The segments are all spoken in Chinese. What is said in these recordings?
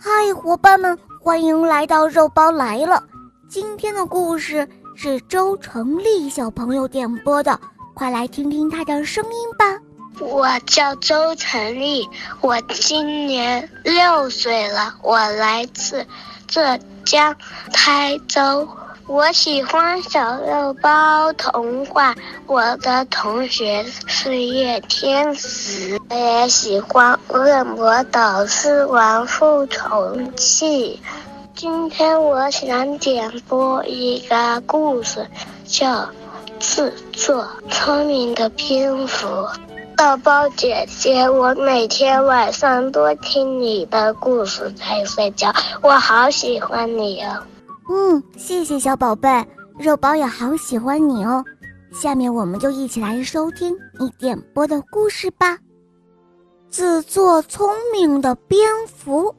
嗨，伙伴们，欢迎来到肉包来了。今天的故事是周成立小朋友点播的，快来听听他的声音吧。我叫周成立，我今年六岁了，我来自浙江台州。我喜欢小肉包童话，我的同学是叶天使。我也喜欢恶魔导师王复仇记。今天我想点播一个故事，叫《自作聪明的蝙蝠》。肉包姐姐，我每天晚上都听你的故事才睡觉，我好喜欢你哦。嗯，谢谢小宝贝，肉包也好喜欢你哦。下面我们就一起来收听你点播的故事吧。自作聪明的蝙蝠，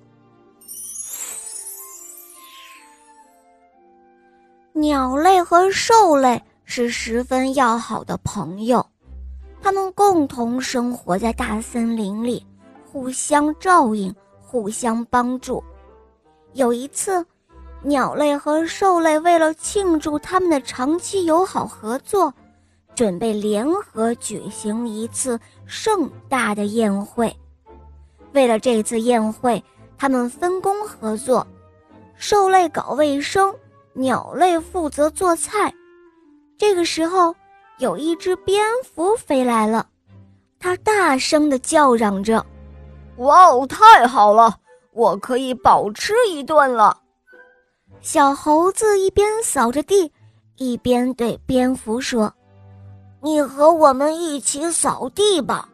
鸟类和兽类是十分要好的朋友，它们共同生活在大森林里，互相照应，互相帮助。有一次。鸟类和兽类为了庆祝他们的长期友好合作，准备联合举行一次盛大的宴会。为了这次宴会，他们分工合作：兽类搞卫生，鸟类负责做菜。这个时候，有一只蝙蝠飞来了，它大声地叫嚷着：“哇哦，太好了，我可以饱吃一顿了！”小猴子一边扫着地，一边对蝙蝠说：“你和我们一起扫地吧。”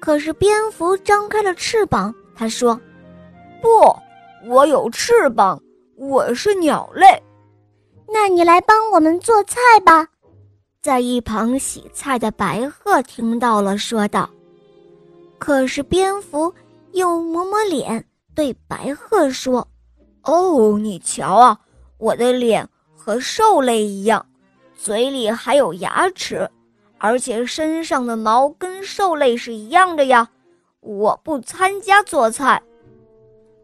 可是蝙蝠张开了翅膀，他说：“不，我有翅膀，我是鸟类。”那你来帮我们做菜吧。在一旁洗菜的白鹤听到了，说道：“可是蝙蝠又抹抹脸，对白鹤说。”哦，你瞧啊，我的脸和兽类一样，嘴里还有牙齿，而且身上的毛跟兽类是一样的呀。我不参加做菜。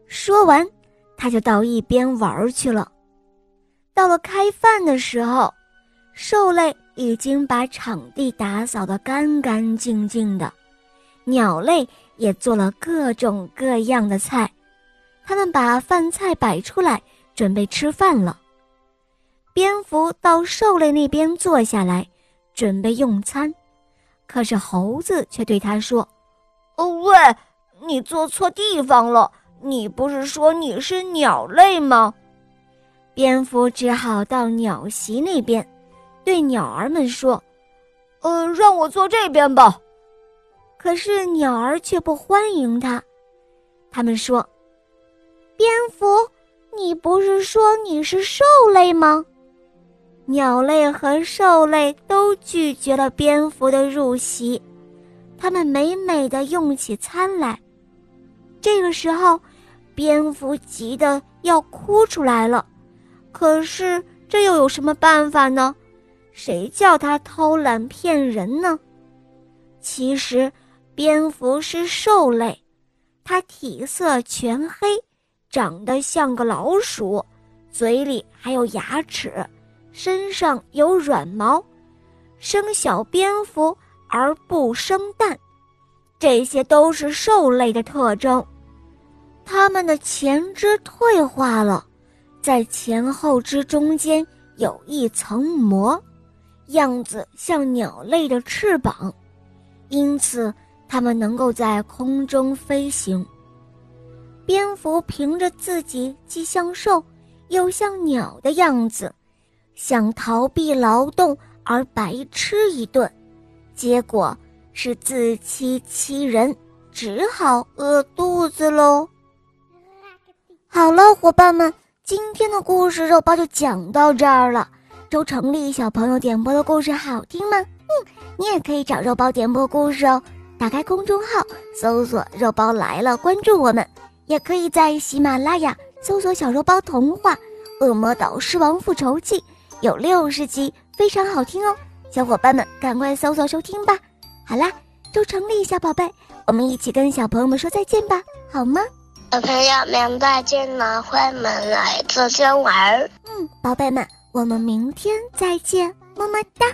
说完，他就到一边玩去了。到了开饭的时候，兽类已经把场地打扫得干干净净的，鸟类也做了各种各样的菜。他们把饭菜摆出来，准备吃饭了。蝙蝠到兽类那边坐下来，准备用餐。可是猴子却对他说：“哦喂，你坐错地方了！你不是说你是鸟类吗？”蝙蝠只好到鸟席那边，对鸟儿们说：“呃，让我坐这边吧。”可是鸟儿却不欢迎他，他们说。不是说你是兽类吗？鸟类和兽类都拒绝了蝙蝠的入席，它们美美的用起餐来。这个时候，蝙蝠急得要哭出来了。可是这又有什么办法呢？谁叫他偷懒骗人呢？其实，蝙蝠是兽类，它体色全黑。长得像个老鼠，嘴里还有牙齿，身上有软毛，生小蝙蝠而不生蛋，这些都是兽类的特征。它们的前肢退化了，在前后肢中间有一层膜，样子像鸟类的翅膀，因此它们能够在空中飞行。蝙蝠凭着自己既像兽又像鸟的样子，想逃避劳动而白吃一顿，结果是自欺欺人，只好饿肚子喽。好了，伙伴们，今天的故事肉包就讲到这儿了。周成立小朋友点播的故事好听吗？嗯，你也可以找肉包点播故事哦。打开公众号，搜索“肉包来了”，关注我们。也可以在喜马拉雅搜索“小肉包童话”《恶魔岛狮王复仇记》，有六十集，非常好听哦！小伙伴们赶快搜索收听吧！好啦，都成立小宝贝，我们一起跟小朋友们说再见吧，好吗？小朋友们再见了，欢迎们来做家玩儿。嗯，宝贝们，我们明天再见，么么哒。